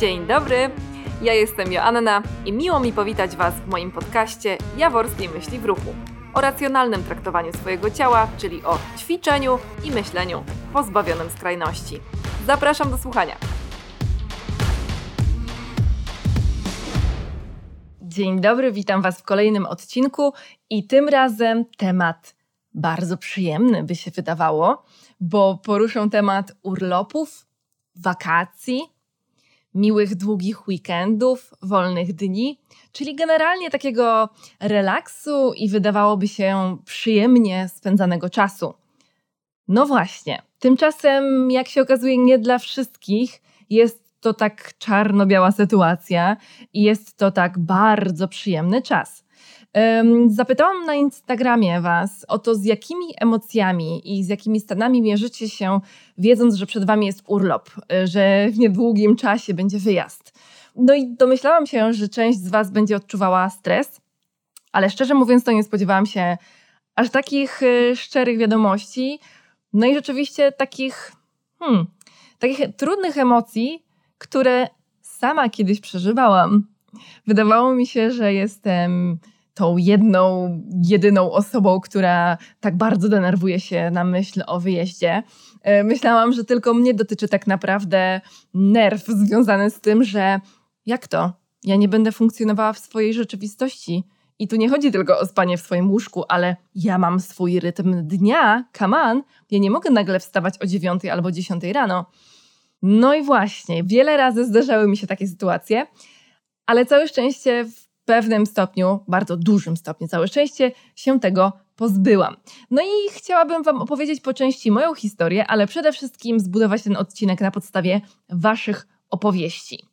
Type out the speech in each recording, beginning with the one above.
Dzień dobry, ja jestem Joanna i miło mi powitać Was w moim podcaście Jaworskiej Myśli w Ruchu o racjonalnym traktowaniu swojego ciała, czyli o ćwiczeniu i myśleniu pozbawionym skrajności. Zapraszam do słuchania. Dzień dobry, witam Was w kolejnym odcinku i tym razem temat bardzo przyjemny, by się wydawało, bo poruszę temat urlopów, wakacji, miłych, długich weekendów, wolnych dni, czyli generalnie takiego relaksu i wydawałoby się przyjemnie spędzanego czasu. No właśnie, tymczasem, jak się okazuje, nie dla wszystkich jest to tak czarno-biała sytuacja i jest to tak bardzo przyjemny czas. Zapytałam na Instagramie Was o to, z jakimi emocjami i z jakimi stanami mierzycie się, wiedząc, że przed Wami jest urlop, y, że w niedługim czasie będzie wyjazd. No i domyślałam się, że część z Was będzie odczuwała stres, ale szczerze mówiąc, to nie spodziewałam się aż takich y, szczerych wiadomości. No i rzeczywiście takich, hmm, takich trudnych emocji, które sama kiedyś przeżywałam. Wydawało mi się, że jestem tą jedną, jedyną osobą, która tak bardzo denerwuje się na myśl o wyjeździe. E, myślałam, że tylko mnie dotyczy tak naprawdę nerw związany z tym, że jak to? Ja nie będę funkcjonowała w swojej rzeczywistości. I tu nie chodzi tylko o spanie w swoim łóżku, ale ja mam swój rytm dnia, on, ja nie mogę nagle wstawać o 9 albo 10 rano. No i właśnie, wiele razy zdarzały mi się takie sytuacje, ale całe szczęście w pewnym stopniu, bardzo dużym stopniu, całe szczęście się tego pozbyłam. No i chciałabym Wam opowiedzieć po części moją historię, ale przede wszystkim zbudować ten odcinek na podstawie Waszych opowieści.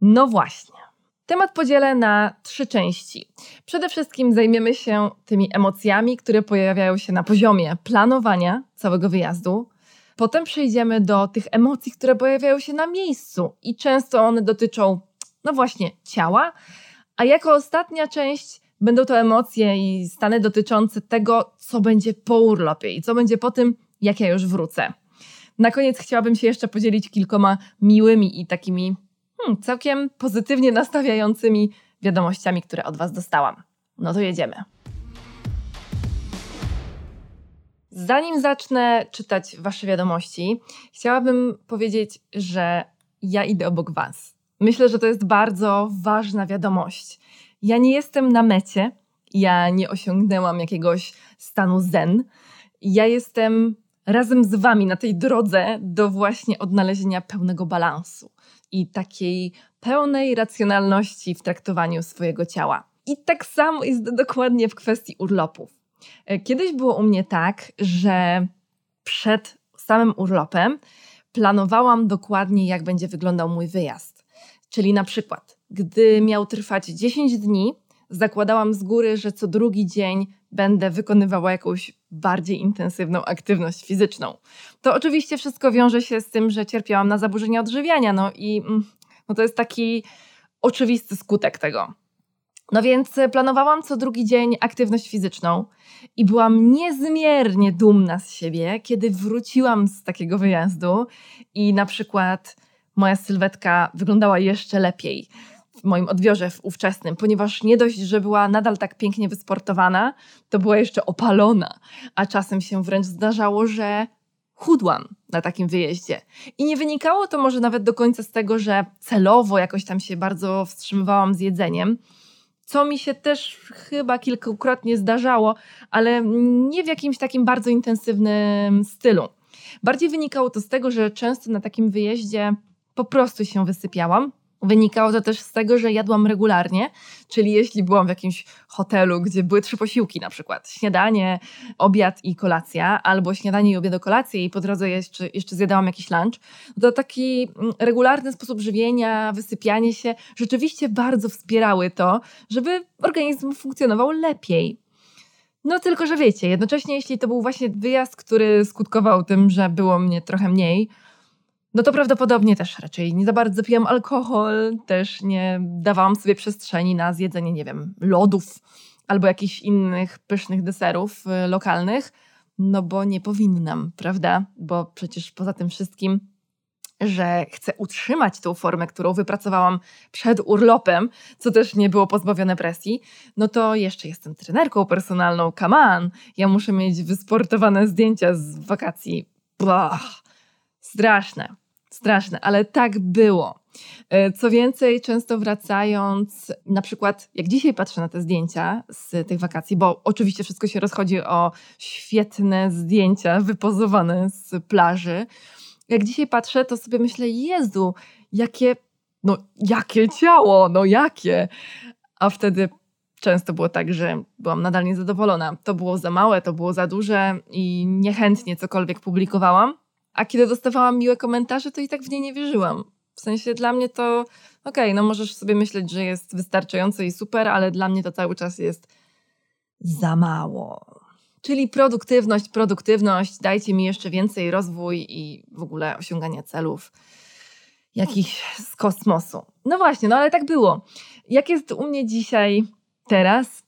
No właśnie. Temat podzielę na trzy części. Przede wszystkim zajmiemy się tymi emocjami, które pojawiają się na poziomie planowania całego wyjazdu. Potem przejdziemy do tych emocji, które pojawiają się na miejscu i często one dotyczą no właśnie, ciała. A jako ostatnia część będą to emocje i stany dotyczące tego, co będzie po urlopie i co będzie po tym, jak ja już wrócę. Na koniec chciałabym się jeszcze podzielić kilkoma miłymi i takimi hmm, całkiem pozytywnie nastawiającymi wiadomościami, które od Was dostałam. No to jedziemy. Zanim zacznę czytać Wasze wiadomości, chciałabym powiedzieć, że ja idę obok Was. Myślę, że to jest bardzo ważna wiadomość. Ja nie jestem na mecie, ja nie osiągnęłam jakiegoś stanu zen. Ja jestem razem z Wami na tej drodze do właśnie odnalezienia pełnego balansu i takiej pełnej racjonalności w traktowaniu swojego ciała. I tak samo jest dokładnie w kwestii urlopów. E, kiedyś było u mnie tak, że przed samym urlopem planowałam dokładnie, jak będzie wyglądał mój wyjazd. Czyli na przykład, gdy miał trwać 10 dni, zakładałam z góry, że co drugi dzień będę wykonywała jakąś bardziej intensywną aktywność fizyczną. To oczywiście wszystko wiąże się z tym, że cierpiałam na zaburzenia odżywiania, no i mm, no to jest taki oczywisty skutek tego. No więc planowałam co drugi dzień aktywność fizyczną i byłam niezmiernie dumna z siebie, kiedy wróciłam z takiego wyjazdu i na przykład moja sylwetka wyglądała jeszcze lepiej w moim odbiorze ówczesnym, ponieważ nie dość, że była nadal tak pięknie wysportowana, to była jeszcze opalona, a czasem się wręcz zdarzało, że chudłam na takim wyjeździe. I nie wynikało to może nawet do końca z tego, że celowo jakoś tam się bardzo wstrzymywałam z jedzeniem, co mi się też chyba kilkukrotnie zdarzało, ale nie w jakimś takim bardzo intensywnym stylu. Bardziej wynikało to z tego, że często na takim wyjeździe po prostu się wysypiałam. Wynikało to też z tego, że jadłam regularnie, czyli jeśli byłam w jakimś hotelu, gdzie były trzy posiłki, na przykład śniadanie, obiad i kolacja, albo śniadanie i obiad kolację i po drodze jeszcze, jeszcze zjadałam jakiś lunch, to taki mm, regularny sposób żywienia, wysypianie się rzeczywiście bardzo wspierały to, żeby organizm funkcjonował lepiej. No tylko, że wiecie, jednocześnie jeśli to był właśnie wyjazd, który skutkował tym, że było mnie trochę mniej, no to prawdopodobnie też raczej nie za bardzo pijam alkohol, też nie dawałam sobie przestrzeni na zjedzenie, nie wiem, lodów albo jakichś innych pysznych deserów y, lokalnych, no bo nie powinnam, prawda? Bo przecież poza tym wszystkim że chcę utrzymać tą formę, którą wypracowałam przed urlopem, co też nie było pozbawione presji, no to jeszcze jestem trenerką personalną, come on, ja muszę mieć wysportowane zdjęcia z wakacji. Blah. Straszne, straszne, ale tak było. E, co więcej, często wracając, na przykład jak dzisiaj patrzę na te zdjęcia z tych wakacji, bo oczywiście wszystko się rozchodzi o świetne zdjęcia wypozowane z plaży, jak dzisiaj patrzę, to sobie myślę, Jezu, jakie, no jakie ciało, no jakie. A wtedy często było tak, że byłam nadal niezadowolona. To było za małe, to było za duże i niechętnie cokolwiek publikowałam. A kiedy dostawałam miłe komentarze, to i tak w nie nie wierzyłam. W sensie dla mnie to, okej, okay, no możesz sobie myśleć, że jest wystarczająco i super, ale dla mnie to cały czas jest za mało. Czyli produktywność, produktywność, dajcie mi jeszcze więcej rozwój i w ogóle osiąganie celów jakichś z kosmosu. No właśnie, no ale tak było. Jak jest u mnie dzisiaj, teraz?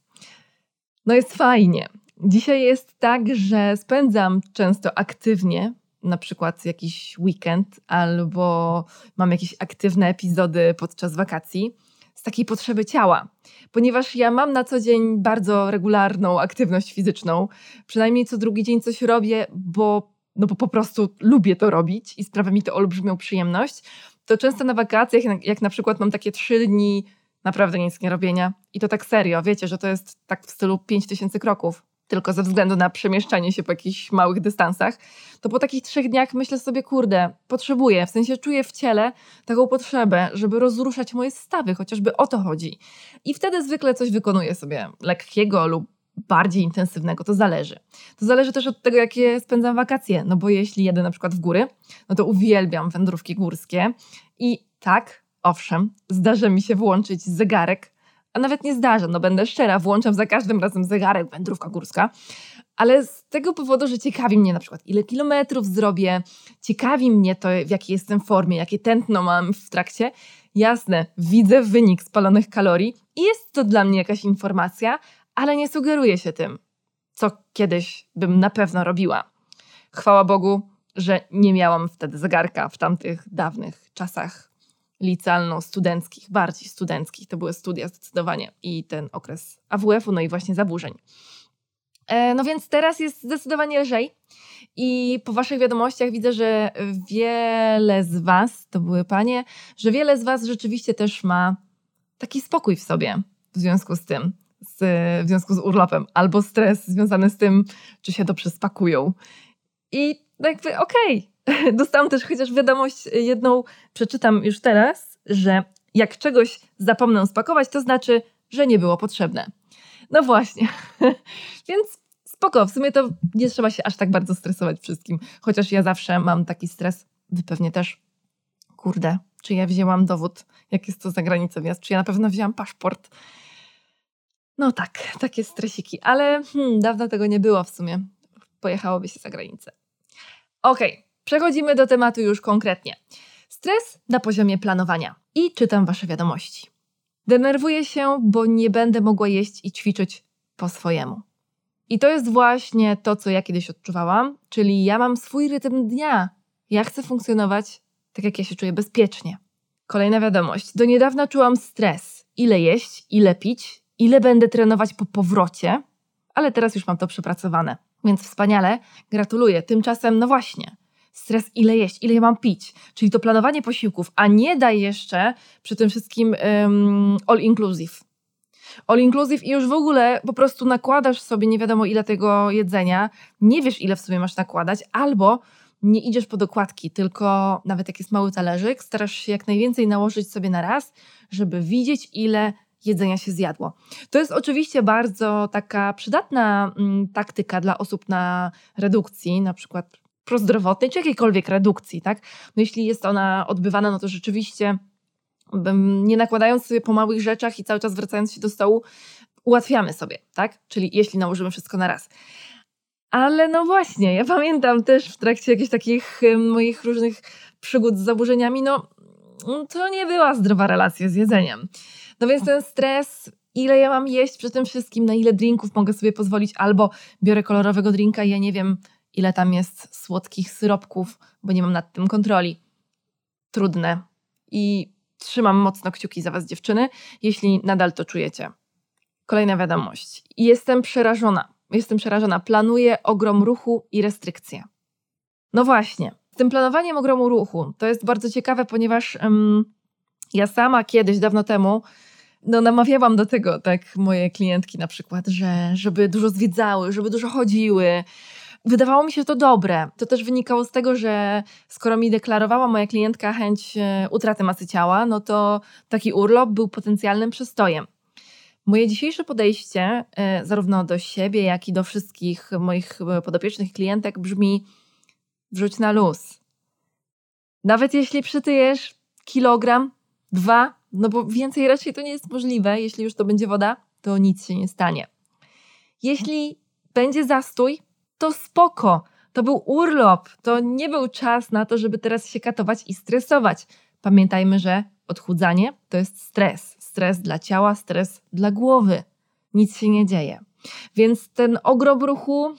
No jest fajnie. Dzisiaj jest tak, że spędzam często aktywnie, na przykład jakiś weekend, albo mam jakieś aktywne epizody podczas wakacji z takiej potrzeby ciała, ponieważ ja mam na co dzień bardzo regularną aktywność fizyczną. Przynajmniej co drugi dzień coś robię, bo, no bo po prostu lubię to robić i sprawia mi to olbrzymią przyjemność. To często na wakacjach, jak na przykład mam takie trzy dni naprawdę nic nie robienia i to tak serio, wiecie, że to jest tak w stylu 5000 kroków tylko ze względu na przemieszczanie się po jakichś małych dystansach, to po takich trzech dniach myślę sobie, kurde, potrzebuję, w sensie czuję w ciele taką potrzebę, żeby rozruszać moje stawy, chociażby o to chodzi. I wtedy zwykle coś wykonuję sobie lekkiego lub bardziej intensywnego, to zależy. To zależy też od tego, jakie spędzam wakacje, no bo jeśli jedę na przykład w góry, no to uwielbiam wędrówki górskie i tak, owszem, zdarza mi się włączyć zegarek a nawet nie zdarza, no będę szczera, włączam za każdym razem zegarek, wędrówka górska, ale z tego powodu, że ciekawi mnie na przykład, ile kilometrów zrobię, ciekawi mnie to, w jakiej jestem formie, jakie tętno mam w trakcie. Jasne, widzę wynik spalonych kalorii i jest to dla mnie jakaś informacja, ale nie sugeruję się tym, co kiedyś bym na pewno robiła. Chwała Bogu, że nie miałam wtedy zegarka w tamtych dawnych czasach licealno-studenckich, bardziej studenckich. To były studia zdecydowanie i ten okres AWF-u, no i właśnie zaburzeń. E, no więc teraz jest zdecydowanie lżej i po waszych wiadomościach widzę, że wiele z was, to były panie, że wiele z was rzeczywiście też ma taki spokój w sobie w związku z tym, z, w związku z urlopem, albo stres związany z tym, czy się dobrze spakują. I jakby okej, okay, Dostałam też chociaż wiadomość jedną, przeczytam już teraz, że jak czegoś zapomnę spakować, to znaczy, że nie było potrzebne. No właśnie. Więc spoko, w sumie to nie trzeba się aż tak bardzo stresować wszystkim. Chociaż ja zawsze mam taki stres, wy pewnie też. Kurde, czy ja wzięłam dowód, jak jest to za granicą wjazd, czy ja na pewno wzięłam paszport. No tak, takie stresiki, ale hmm, dawno tego nie było w sumie. Pojechałoby się za granicę. Okej, okay. Przechodzimy do tematu już konkretnie. Stres na poziomie planowania. I czytam Wasze wiadomości. Denerwuję się, bo nie będę mogła jeść i ćwiczyć po swojemu. I to jest właśnie to, co ja kiedyś odczuwałam, czyli ja mam swój rytm dnia. Ja chcę funkcjonować tak, jak ja się czuję bezpiecznie. Kolejna wiadomość. Do niedawna czułam stres. Ile jeść, ile pić, ile będę trenować po powrocie, ale teraz już mam to przepracowane. Więc wspaniale, gratuluję. Tymczasem, no właśnie, stres, ile jeść, ile ja mam pić. Czyli to planowanie posiłków, a nie daj jeszcze przy tym wszystkim um, all inclusive. All inclusive i już w ogóle po prostu nakładasz sobie nie wiadomo ile tego jedzenia, nie wiesz ile w sobie masz nakładać, albo nie idziesz po dokładki, tylko nawet jak jest mały talerzyk, starasz się jak najwięcej nałożyć sobie na raz, żeby widzieć ile jedzenia się zjadło. To jest oczywiście bardzo taka przydatna mm, taktyka dla osób na redukcji, na przykład prozdrowotnej, czy jakiejkolwiek redukcji, tak? No jeśli jest ona odbywana, no to rzeczywiście nie nakładając sobie po małych rzeczach i cały czas wracając się do stołu, ułatwiamy sobie, tak? Czyli jeśli nałożymy wszystko na raz. Ale no właśnie, ja pamiętam też w trakcie jakichś takich moich różnych przygód z zaburzeniami, no to nie była zdrowa relacja z jedzeniem. No więc ten stres, ile ja mam jeść przy tym wszystkim, na ile drinków mogę sobie pozwolić, albo biorę kolorowego drinka i ja nie wiem, ile tam jest słodkich syropków, bo nie mam nad tym kontroli. trudne i trzymam mocno kciuki za Was, dziewczyny, jeśli nadal to czujecie. Kolejna wiadomość. Jestem przerażona. Jestem przerażona. Planuję ogrom ruchu i restrykcje. No właśnie, z tym planowaniem ogromu ruchu to jest bardzo ciekawe, ponieważ um, ja sama kiedyś, dawno temu, no namawiałam do tego tak moje klientki na przykład, że żeby dużo zwiedzały, żeby dużo chodziły. Wydawało mi się to dobre. To też wynikało z tego, że skoro mi deklarowała moja klientka chęć e, utraty masy ciała, no to taki urlop był potencjalnym przystojem. Moje dzisiejsze podejście, e, zarówno do siebie, jak i do wszystkich moich e, podopiecznych klientek, brzmi: wrzuć na luz. Nawet jeśli przytyjesz kilogram, dwa, no bo więcej raczej to nie jest możliwe, jeśli już to będzie woda, to nic się nie stanie. Jeśli będzie zastój, to spoko. To był urlop, to nie był czas na to, żeby teraz się katować i stresować. Pamiętajmy, że odchudzanie to jest stres. Stres dla ciała, stres dla głowy. Nic się nie dzieje. Więc ten ogrom ruchu,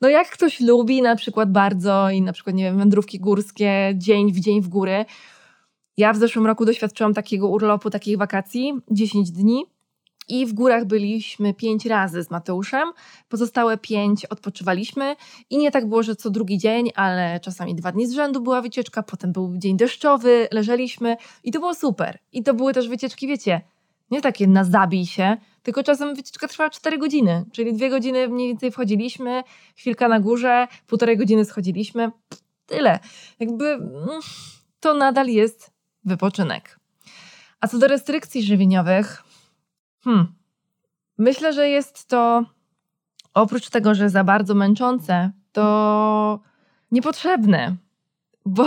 no jak ktoś lubi na przykład bardzo i na przykład, nie wiem, wędrówki górskie, dzień w dzień w góry. Ja w zeszłym roku doświadczyłam takiego urlopu, takiej wakacji, 10 dni. I w górach byliśmy pięć razy z Mateuszem, pozostałe pięć odpoczywaliśmy i nie tak było, że co drugi dzień, ale czasami dwa dni z rzędu była wycieczka, potem był dzień deszczowy, leżeliśmy i to było super. I to były też wycieczki, wiecie, nie takie na zabij się, tylko czasem wycieczka trwała 4 godziny, czyli dwie godziny mniej więcej wchodziliśmy, chwilka na górze, półtorej godziny schodziliśmy, tyle. Jakby mm, to nadal jest wypoczynek. A co do restrykcji żywieniowych, Hmm. Myślę, że jest to oprócz tego, że za bardzo męczące, to niepotrzebne, bo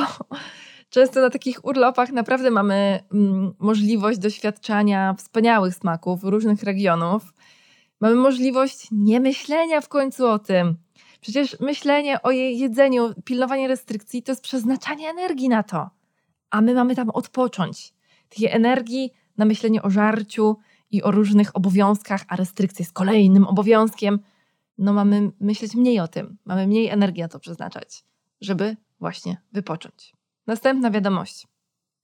często na takich urlopach naprawdę mamy mm, możliwość doświadczania wspaniałych smaków różnych regionów. Mamy możliwość niemyślenia w końcu o tym. Przecież myślenie o jej jedzeniu, pilnowanie restrykcji to jest przeznaczanie energii na to. A my mamy tam odpocząć. Tej energii na myślenie o żarciu, i o różnych obowiązkach, a restrykcje z kolejnym obowiązkiem, no mamy myśleć mniej o tym, mamy mniej energii na to przeznaczać, żeby właśnie wypocząć. Następna wiadomość.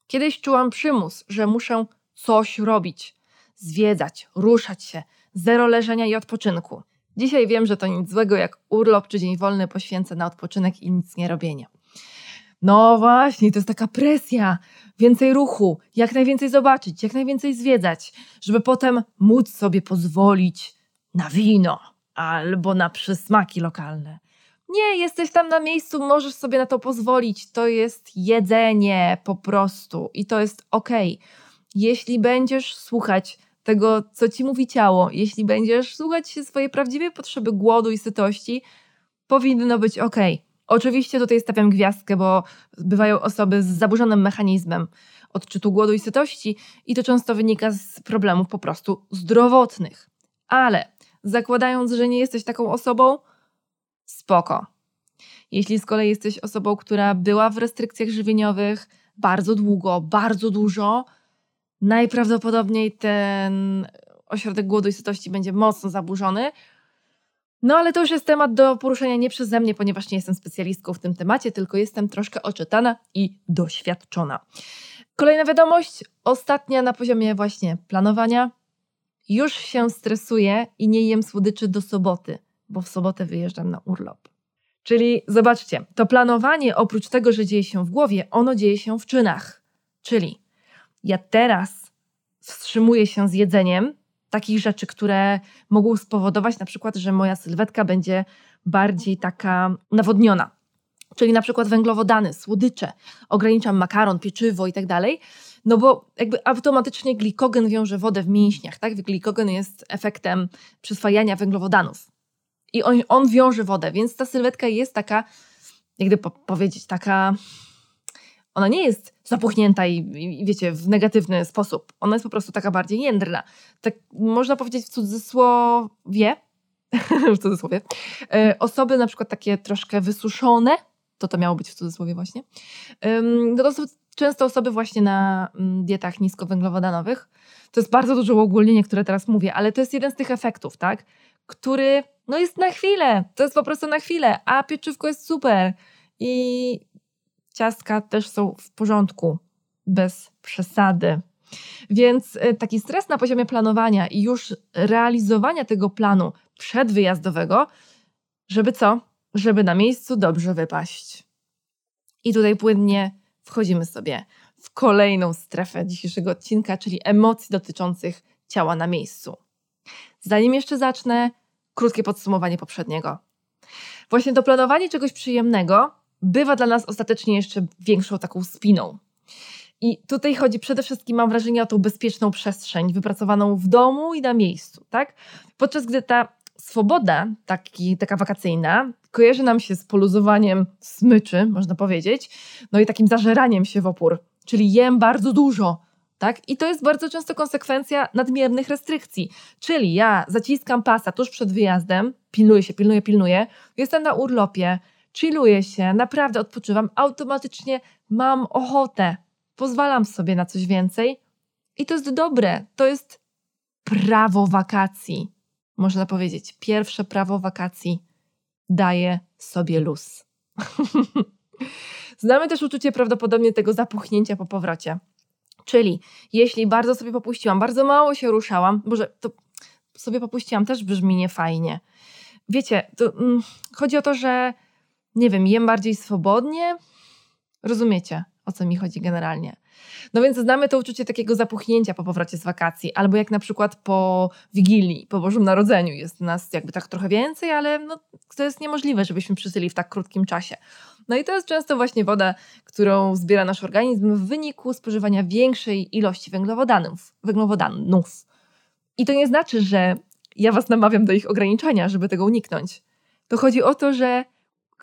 Kiedyś czułam przymus, że muszę coś robić, zwiedzać, ruszać się, zero leżenia i odpoczynku. Dzisiaj wiem, że to nic złego jak urlop czy dzień wolny poświęcę na odpoczynek i nic nie robienie. No właśnie, to jest taka presja. Więcej ruchu, jak najwięcej zobaczyć, jak najwięcej zwiedzać, żeby potem móc sobie pozwolić na wino albo na przysmaki lokalne. Nie, jesteś tam na miejscu, możesz sobie na to pozwolić. To jest jedzenie po prostu i to jest ok. Jeśli będziesz słuchać tego, co ci mówi ciało, jeśli będziesz słuchać się swojej prawdziwej potrzeby głodu i sytości, powinno być ok. Oczywiście tutaj stawiam gwiazdkę, bo bywają osoby z zaburzonym mechanizmem odczytu głodu i sytości i to często wynika z problemów po prostu zdrowotnych. Ale zakładając, że nie jesteś taką osobą, spoko. Jeśli z kolei jesteś osobą, która była w restrykcjach żywieniowych bardzo długo, bardzo dużo, najprawdopodobniej ten ośrodek głodu i sytości będzie mocno zaburzony, no ale to już jest temat do poruszenia nie przeze mnie, ponieważ nie jestem specjalistką w tym temacie, tylko jestem troszkę oczytana i doświadczona. Kolejna wiadomość, ostatnia na poziomie właśnie planowania. Już się stresuję i nie jem słodyczy do soboty, bo w sobotę wyjeżdżam na urlop. Czyli zobaczcie, to planowanie oprócz tego, że dzieje się w głowie, ono dzieje się w czynach. Czyli ja teraz wstrzymuję się z jedzeniem, takich rzeczy, które mogą spowodować na przykład, że moja sylwetka będzie bardziej taka nawodniona. Czyli na przykład węglowodany, słodycze, ograniczam makaron, pieczywo i tak dalej, no bo jakby automatycznie glikogen wiąże wodę w mięśniach, tak? Glikogen jest efektem przyswajania węglowodanów. I on, on wiąże wodę, więc ta sylwetka jest taka, jakby po powiedzieć, taka ona nie jest zapuchnięta i, i, wiecie, w negatywny sposób. Ona jest po prostu taka bardziej jędrna. Tak można powiedzieć w cudzysłowie, w cudzysłowie, e, osoby na przykład takie troszkę wysuszone, to to miało być w cudzysłowie właśnie, no to są często osoby właśnie na mm, dietach niskowęglowodanowych. To jest bardzo duże uogólnienie, które teraz mówię, ale to jest jeden z tych efektów, tak? Który no jest na chwilę, to jest po prostu na chwilę, a pieczywko jest super. I ciastka też są w porządku, bez przesady. Więc y, taki stres na poziomie planowania i już realizowania tego planu przedwyjazdowego, żeby co? Żeby na miejscu dobrze wypaść. I tutaj płynnie wchodzimy sobie w kolejną strefę dzisiejszego odcinka, czyli emocji dotyczących ciała na miejscu. Zanim jeszcze zacznę, krótkie podsumowanie poprzedniego. Właśnie to planowanie czegoś przyjemnego bywa dla nas ostatecznie jeszcze większą taką spiną. I tutaj chodzi przede wszystkim, mam wrażenie, o tą bezpieczną przestrzeń wypracowaną w domu i na miejscu, tak? Podczas gdy ta swoboda, taki, taka wakacyjna, kojarzy nam się z poluzowaniem smyczy, można powiedzieć, no i takim zażeraniem się w opór, czyli jem bardzo dużo, tak? I to jest bardzo często konsekwencja nadmiernych restrykcji. Czyli ja zaciskam pasa tuż przed wyjazdem, pilnuję się, pilnuję, pilnuję, jestem na urlopie, chilluję się, naprawdę odpoczywam, automatycznie mam ochotę, pozwalam sobie na coś więcej i to jest dobre. To jest prawo wakacji. Można powiedzieć, pierwsze prawo wakacji daje sobie luz. Znamy też uczucie prawdopodobnie tego zapuchnięcia po powrocie. Czyli jeśli bardzo sobie popuściłam, bardzo mało się ruszałam, może to sobie popuściłam też brzmi niefajnie. Wiecie, to, mm, chodzi o to, że nie wiem, jem bardziej swobodnie. Rozumiecie, o co mi chodzi generalnie. No więc znamy to uczucie takiego zapuchnięcia po powrocie z wakacji, albo jak na przykład po Wigilii, po Bożym Narodzeniu jest nas jakby tak trochę więcej, ale no, to jest niemożliwe, żebyśmy przysyli w tak krótkim czasie. No i to jest często właśnie woda, którą zbiera nasz organizm w wyniku spożywania większej ilości węglowodanów. węglowodanów. I to nie znaczy, że ja was namawiam do ich ograniczania, żeby tego uniknąć. To chodzi o to, że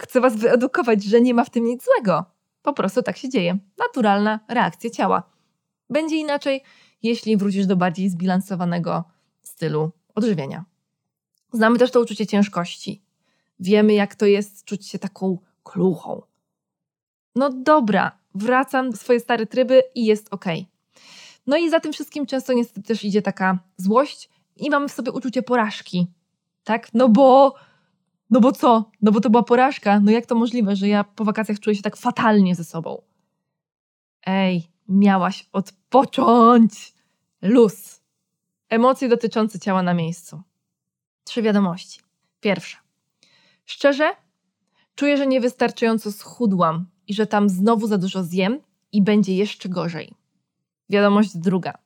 chcę was wyedukować, że nie ma w tym nic złego. Po prostu tak się dzieje. Naturalna reakcja ciała. Będzie inaczej, jeśli wrócisz do bardziej zbilansowanego stylu odżywienia. Znamy też to uczucie ciężkości. Wiemy, jak to jest czuć się taką kluchą. No dobra, wracam do swoje stare tryby i jest ok. No i za tym wszystkim często niestety też idzie taka złość i mamy w sobie uczucie porażki. Tak? No bo no bo co? No bo to była porażka. No jak to możliwe, że ja po wakacjach czuję się tak fatalnie ze sobą? Ej, miałaś odpocząć. Luz. Emocje dotyczące ciała na miejscu. Trzy wiadomości. Pierwsza. Szczerze, czuję, że niewystarczająco schudłam i że tam znowu za dużo zjem i będzie jeszcze gorzej. Wiadomość druga.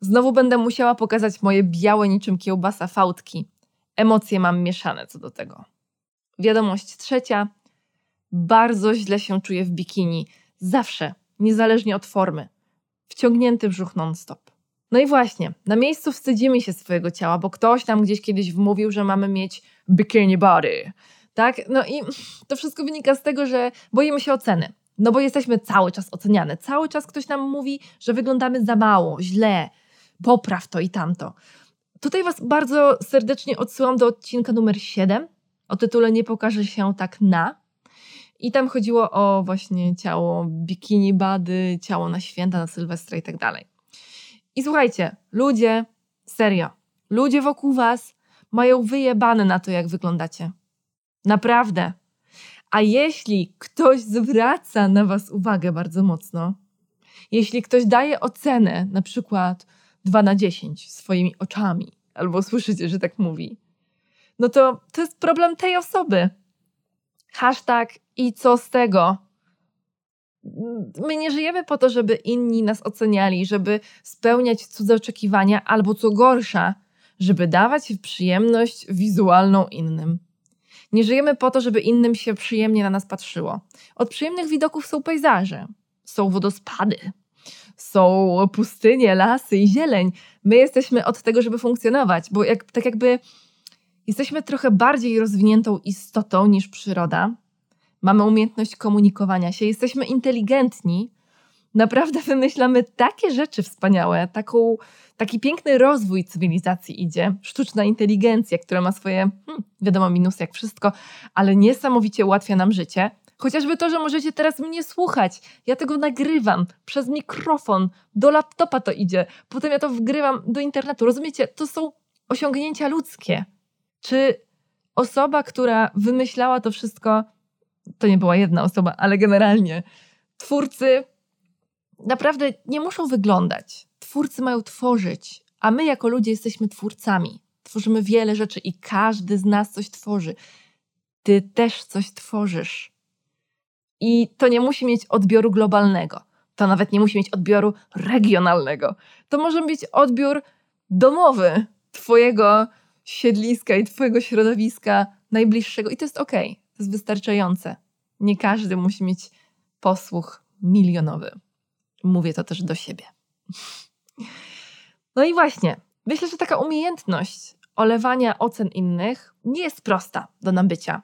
Znowu będę musiała pokazać moje białe niczym kiełbasa fałdki, Emocje mam mieszane co do tego. Wiadomość trzecia. Bardzo źle się czuję w bikini. Zawsze, niezależnie od formy. Wciągnięty brzuch non-stop. No i właśnie, na miejscu wstydzimy się swojego ciała, bo ktoś nam gdzieś kiedyś wmówił, że mamy mieć bikini body. Tak? No i to wszystko wynika z tego, że boimy się oceny. No bo jesteśmy cały czas oceniane. Cały czas ktoś nam mówi, że wyglądamy za mało, źle, popraw to i tamto. Tutaj Was bardzo serdecznie odsyłam do odcinka numer 7 o tytule Nie pokaże się tak na. I tam chodziło o właśnie ciało bikini bady, ciało na święta, na Sylwestra i tak dalej. I słuchajcie, ludzie, serio, ludzie wokół Was mają wyjebane na to, jak wyglądacie. Naprawdę. A jeśli ktoś zwraca na Was uwagę bardzo mocno, jeśli ktoś daje ocenę, na przykład 2 na 10 swoimi oczami, albo słyszycie, że tak mówi, no to to jest problem tej osoby. Hashtag i co z tego? My nie żyjemy po to, żeby inni nas oceniali, żeby spełniać cudze oczekiwania, albo co gorsza, żeby dawać przyjemność wizualną innym. Nie żyjemy po to, żeby innym się przyjemnie na nas patrzyło. Od przyjemnych widoków są pejzaże, są wodospady, są pustynie, lasy i zieleń. My jesteśmy od tego, żeby funkcjonować, bo jak, tak jakby jesteśmy trochę bardziej rozwiniętą istotą niż przyroda. Mamy umiejętność komunikowania się, jesteśmy inteligentni. Naprawdę wymyślamy takie rzeczy wspaniałe, taką, taki piękny rozwój cywilizacji idzie. Sztuczna inteligencja, która ma swoje, hmm, wiadomo, minusy jak wszystko, ale niesamowicie ułatwia nam życie. Chociażby to, że możecie teraz mnie słuchać. Ja tego nagrywam przez mikrofon, do laptopa to idzie, potem ja to wgrywam do internetu. Rozumiecie? To są osiągnięcia ludzkie. Czy osoba, która wymyślała to wszystko, to nie była jedna osoba, ale generalnie twórcy naprawdę nie muszą wyglądać. Twórcy mają tworzyć, a my jako ludzie jesteśmy twórcami. Tworzymy wiele rzeczy i każdy z nas coś tworzy. Ty też coś tworzysz. I to nie musi mieć odbioru globalnego. To nawet nie musi mieć odbioru regionalnego. To może być odbiór domowy Twojego siedliska i Twojego środowiska najbliższego. I to jest ok, to jest wystarczające. Nie każdy musi mieć posłuch milionowy. Mówię to też do siebie. No i właśnie, myślę, że taka umiejętność olewania ocen innych nie jest prosta do nabycia.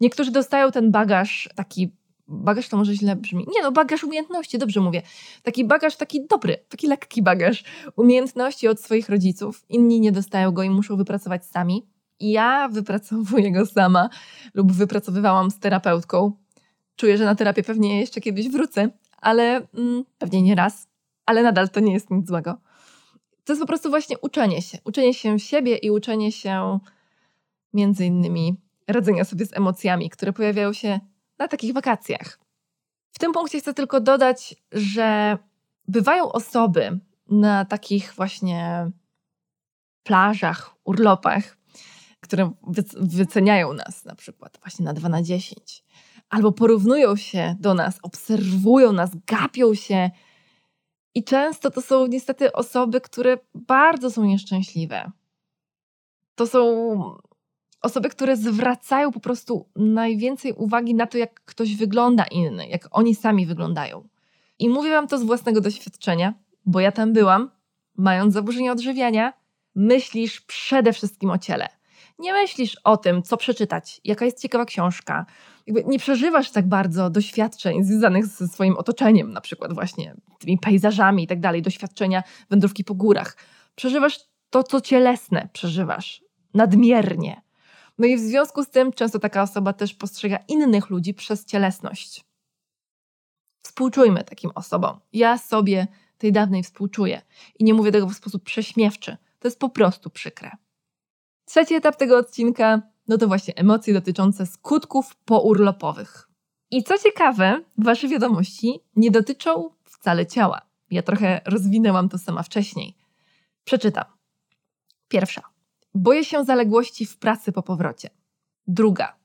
Niektórzy dostają ten bagaż taki bagaż to może źle brzmi. Nie no, bagaż umiejętności, dobrze mówię. Taki bagaż, taki dobry, taki lekki bagaż umiejętności od swoich rodziców. Inni nie dostają go i muszą wypracować sami. I ja wypracowuję go sama lub wypracowywałam z terapeutką. Czuję, że na terapię pewnie jeszcze kiedyś wrócę, ale mm, pewnie nie raz, ale nadal to nie jest nic złego. To jest po prostu właśnie uczenie się. Uczenie się siebie i uczenie się między innymi radzenia sobie z emocjami, które pojawiają się na takich wakacjach. W tym punkcie chcę tylko dodać, że bywają osoby na takich właśnie plażach, urlopach, które wyceniają nas na przykład właśnie na 2 na 10, albo porównują się do nas, obserwują nas, gapią się. I często to są niestety osoby, które bardzo są nieszczęśliwe. To są osoby, które zwracają po prostu najwięcej uwagi na to, jak ktoś wygląda inny, jak oni sami wyglądają. I mówię Wam to z własnego doświadczenia, bo ja tam byłam, mając zaburzenia odżywiania, myślisz przede wszystkim o ciele. Nie myślisz o tym, co przeczytać, jaka jest ciekawa książka. Jakby nie przeżywasz tak bardzo doświadczeń związanych ze swoim otoczeniem, na przykład właśnie tymi pejzażami i tak dalej, doświadczenia wędrówki po górach. Przeżywasz to, co cielesne przeżywasz, nadmiernie. No i w związku z tym często taka osoba też postrzega innych ludzi przez cielesność. Współczujmy takim osobom. Ja sobie tej dawnej współczuję i nie mówię tego w sposób prześmiewczy. To jest po prostu przykre. Trzeci etap tego odcinka no to właśnie emocje dotyczące skutków pourlopowych. I co ciekawe, wasze wiadomości nie dotyczą wcale ciała. Ja trochę rozwinęłam to sama wcześniej. Przeczytam. Pierwsza. Boję się zaległości w pracy po powrocie. Druga.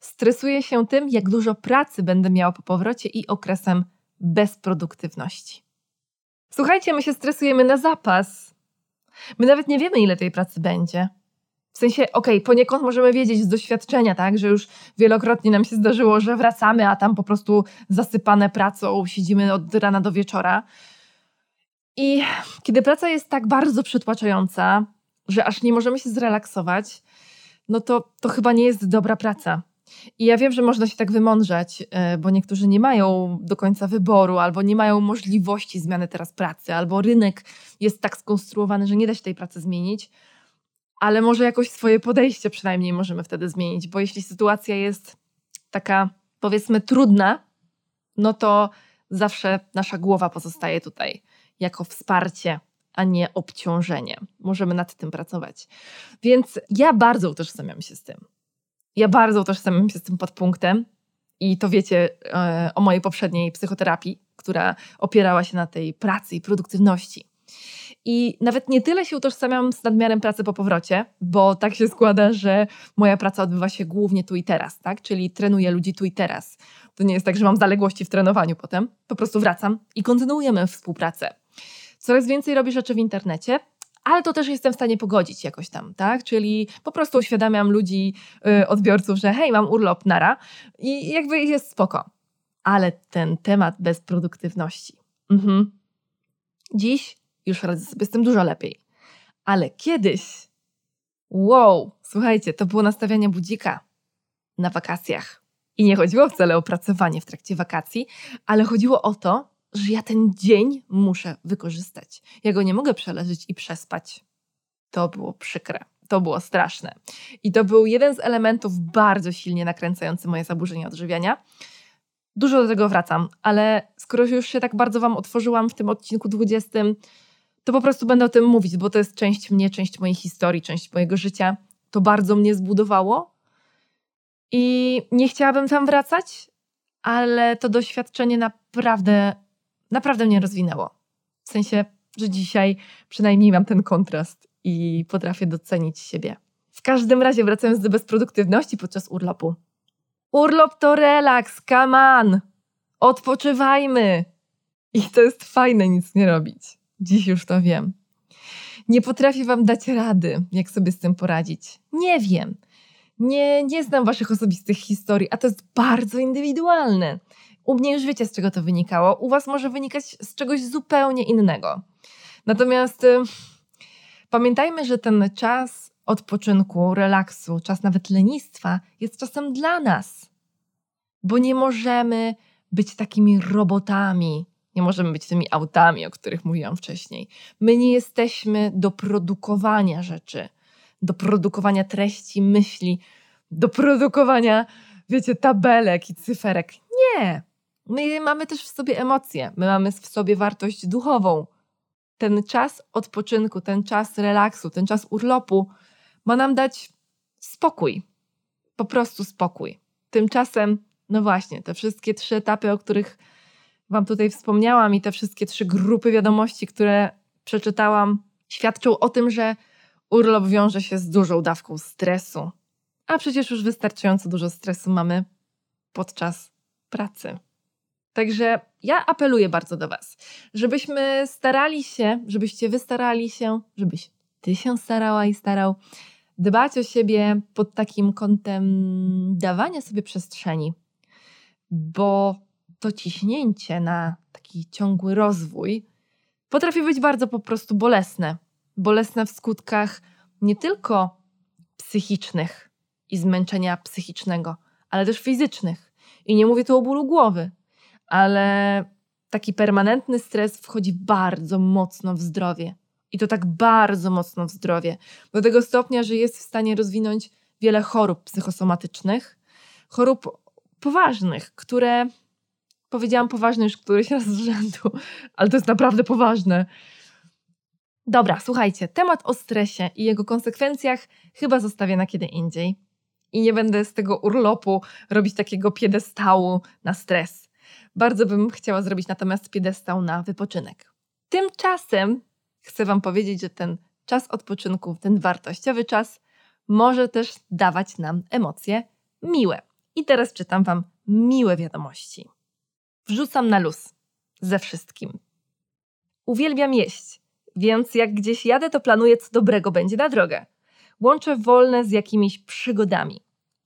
Stresuję się tym, jak dużo pracy będę miała po powrocie i okresem bezproduktywności. Słuchajcie, my się stresujemy na zapas. My nawet nie wiemy, ile tej pracy będzie. W sensie, okej, okay, poniekąd możemy wiedzieć z doświadczenia, tak, że już wielokrotnie nam się zdarzyło, że wracamy, a tam po prostu zasypane pracą, siedzimy od rana do wieczora. I kiedy praca jest tak bardzo przytłaczająca, że aż nie możemy się zrelaksować, no to to chyba nie jest dobra praca. I ja wiem, że można się tak wymądrzeć, e, bo niektórzy nie mają do końca wyboru, albo nie mają możliwości zmiany teraz pracy, albo rynek jest tak skonstruowany, że nie da się tej pracy zmienić, ale może jakoś swoje podejście przynajmniej możemy wtedy zmienić, bo jeśli sytuacja jest taka, powiedzmy, trudna, no to zawsze nasza głowa pozostaje tutaj jako wsparcie a nie obciążenie. Możemy nad tym pracować. Więc ja bardzo utożsamiam się z tym. Ja bardzo utożsamiam się z tym podpunktem i to wiecie e, o mojej poprzedniej psychoterapii, która opierała się na tej pracy i produktywności. I nawet nie tyle się utożsamiam z nadmiarem pracy po powrocie, bo tak się składa, że moja praca odbywa się głównie tu i teraz, tak? Czyli trenuję ludzi tu i teraz. To nie jest tak, że mam zaległości w trenowaniu potem. Po prostu wracam i kontynuujemy współpracę coraz więcej robię rzeczy w internecie, ale to też jestem w stanie pogodzić jakoś tam, tak? Czyli po prostu uświadamiam ludzi, yy, odbiorców, że hej, mam urlop, nara i jakby jest spoko. Ale ten temat bezproduktywności. Mhm. Dziś już radzę sobie z tym dużo lepiej. Ale kiedyś, wow, słuchajcie, to było nastawianie budzika na wakacjach. I nie chodziło wcale o pracowanie w trakcie wakacji, ale chodziło o to, że ja ten dzień muszę wykorzystać. Ja go nie mogę przeleżeć i przespać. To było przykre. To było straszne. I to był jeden z elementów bardzo silnie nakręcający moje zaburzenia odżywiania. Dużo do tego wracam, ale skoro już się tak bardzo Wam otworzyłam w tym odcinku 20, to po prostu będę o tym mówić, bo to jest część mnie, część mojej historii, część mojego życia. To bardzo mnie zbudowało i nie chciałabym tam wracać, ale to doświadczenie naprawdę, naprawdę mnie rozwinęło. W sensie, że dzisiaj przynajmniej mam ten kontrast i potrafię docenić siebie. W każdym razie, wracając do bezproduktywności podczas urlopu. Urlop to relaks, come on! Odpoczywajmy! I to jest fajne nic nie robić. Dziś już to wiem. Nie potrafię Wam dać rady, jak sobie z tym poradzić. Nie wiem. Nie, nie znam Waszych osobistych historii, a to jest bardzo indywidualne. U mnie już wiecie, z czego to wynikało. U Was może wynikać z czegoś zupełnie innego. Natomiast y, pamiętajmy, że ten czas odpoczynku, relaksu, czas nawet lenistwa jest czasem dla nas. Bo nie możemy być takimi robotami, nie możemy być tymi autami, o których mówiłam wcześniej. My nie jesteśmy do produkowania rzeczy, do produkowania treści, myśli, do produkowania, wiecie, tabelek i cyferek. Nie. My mamy też w sobie emocje, my mamy w sobie wartość duchową. Ten czas odpoczynku, ten czas relaksu, ten czas urlopu ma nam dać spokój. Po prostu spokój. Tymczasem, no właśnie, te wszystkie trzy etapy, o których Wam tutaj wspomniałam, i te wszystkie trzy grupy wiadomości, które przeczytałam, świadczą o tym, że urlop wiąże się z dużą dawką stresu. A przecież już wystarczająco dużo stresu mamy podczas pracy. Także ja apeluję bardzo do Was, żebyśmy starali się, żebyście wy starali się, żebyś Ty się starała i starał dbać o siebie pod takim kątem dawania sobie przestrzeni, bo to ciśnięcie na taki ciągły rozwój potrafi być bardzo po prostu bolesne. Bolesne w skutkach nie tylko psychicznych i zmęczenia psychicznego, ale też fizycznych. I nie mówię tu o bólu głowy, ale taki permanentny stres wchodzi bardzo mocno w zdrowie. I to tak bardzo mocno w zdrowie. Do tego stopnia, że jest w stanie rozwinąć wiele chorób psychosomatycznych, chorób poważnych, które Powiedziałam poważny już któryś raz z rzędu, ale to jest naprawdę poważne. Dobra, słuchajcie, temat o stresie i jego konsekwencjach chyba zostawię na kiedy indziej. I nie będę z tego urlopu robić takiego piedestału na stres. Bardzo bym chciała zrobić natomiast piedestał na wypoczynek. Tymczasem chcę Wam powiedzieć, że ten czas odpoczynku, ten wartościowy czas, może też dawać nam emocje miłe. I teraz czytam Wam miłe wiadomości. Wrzucam na luz. Ze wszystkim. Uwielbiam jeść, więc jak gdzieś jadę, to planuję, co dobrego będzie na drogę. Łączę wolne z jakimiś przygodami.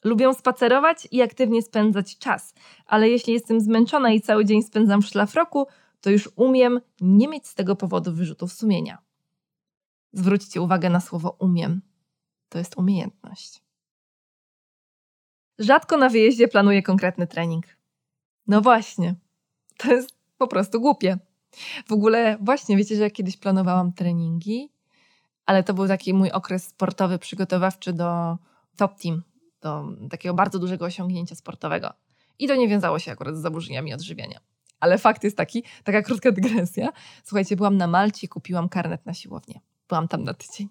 Lubię spacerować i aktywnie spędzać czas, ale jeśli jestem zmęczona i cały dzień spędzam w szlafroku, to już umiem nie mieć z tego powodu wyrzutów sumienia. Zwróćcie uwagę na słowo umiem. To jest umiejętność. Rzadko na wyjeździe planuję konkretny trening. No właśnie, to jest po prostu głupie. W ogóle właśnie, wiecie, że ja kiedyś planowałam treningi, ale to był taki mój okres sportowy, przygotowawczy do top team, do takiego bardzo dużego osiągnięcia sportowego. I to nie wiązało się akurat z zaburzeniami odżywiania. Ale fakt jest taki, taka krótka dygresja. Słuchajcie, byłam na Malcie, kupiłam karnet na siłownię. Byłam tam na tydzień.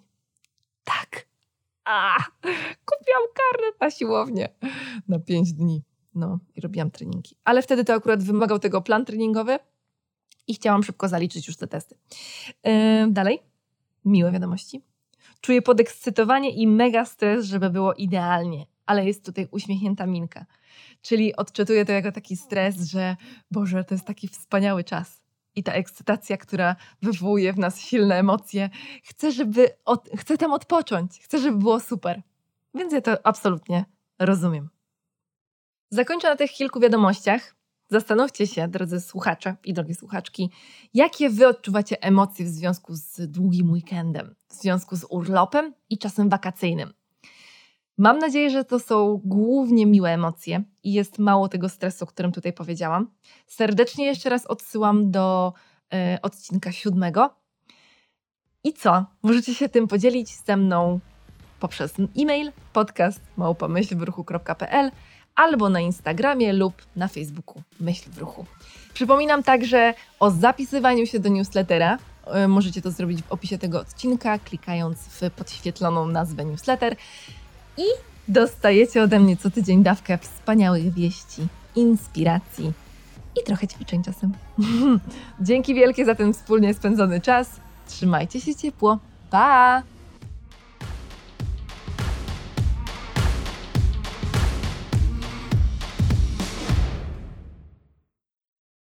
Tak. A, kupiłam karnet na siłownię na pięć dni. No i robiłam treningi. Ale wtedy to akurat wymagał tego plan treningowy i chciałam szybko zaliczyć już te testy. Yy, dalej. Miłe wiadomości. Czuję podekscytowanie i mega stres, żeby było idealnie, ale jest tutaj uśmiechnięta minka. Czyli odczytuję to jako taki stres, że Boże, to jest taki wspaniały czas. I ta ekscytacja, która wywołuje w nas silne emocje, chcę, żeby od, chcę tam odpocząć, chcę, żeby było super. Więc ja to absolutnie rozumiem. Zakończę na tych kilku wiadomościach. Zastanówcie się, drodzy słuchacze i drogie słuchaczki, jakie wy odczuwacie emocje w związku z długim weekendem, w związku z urlopem i czasem wakacyjnym. Mam nadzieję, że to są głównie miłe emocje i jest mało tego stresu, o którym tutaj powiedziałam. Serdecznie jeszcze raz odsyłam do y, odcinka siódmego. I co? Możecie się tym podzielić ze mną poprzez e-mail podcast albo na Instagramie lub na Facebooku Myśl w Ruchu. Przypominam także o zapisywaniu się do newslettera. E, możecie to zrobić w opisie tego odcinka, klikając w podświetloną nazwę newsletter i dostajecie ode mnie co tydzień dawkę wspaniałych wieści inspiracji i trochę ćwiczeń czasem. Dzięki wielkie za ten wspólnie spędzony czas. Trzymajcie się ciepło. Pa!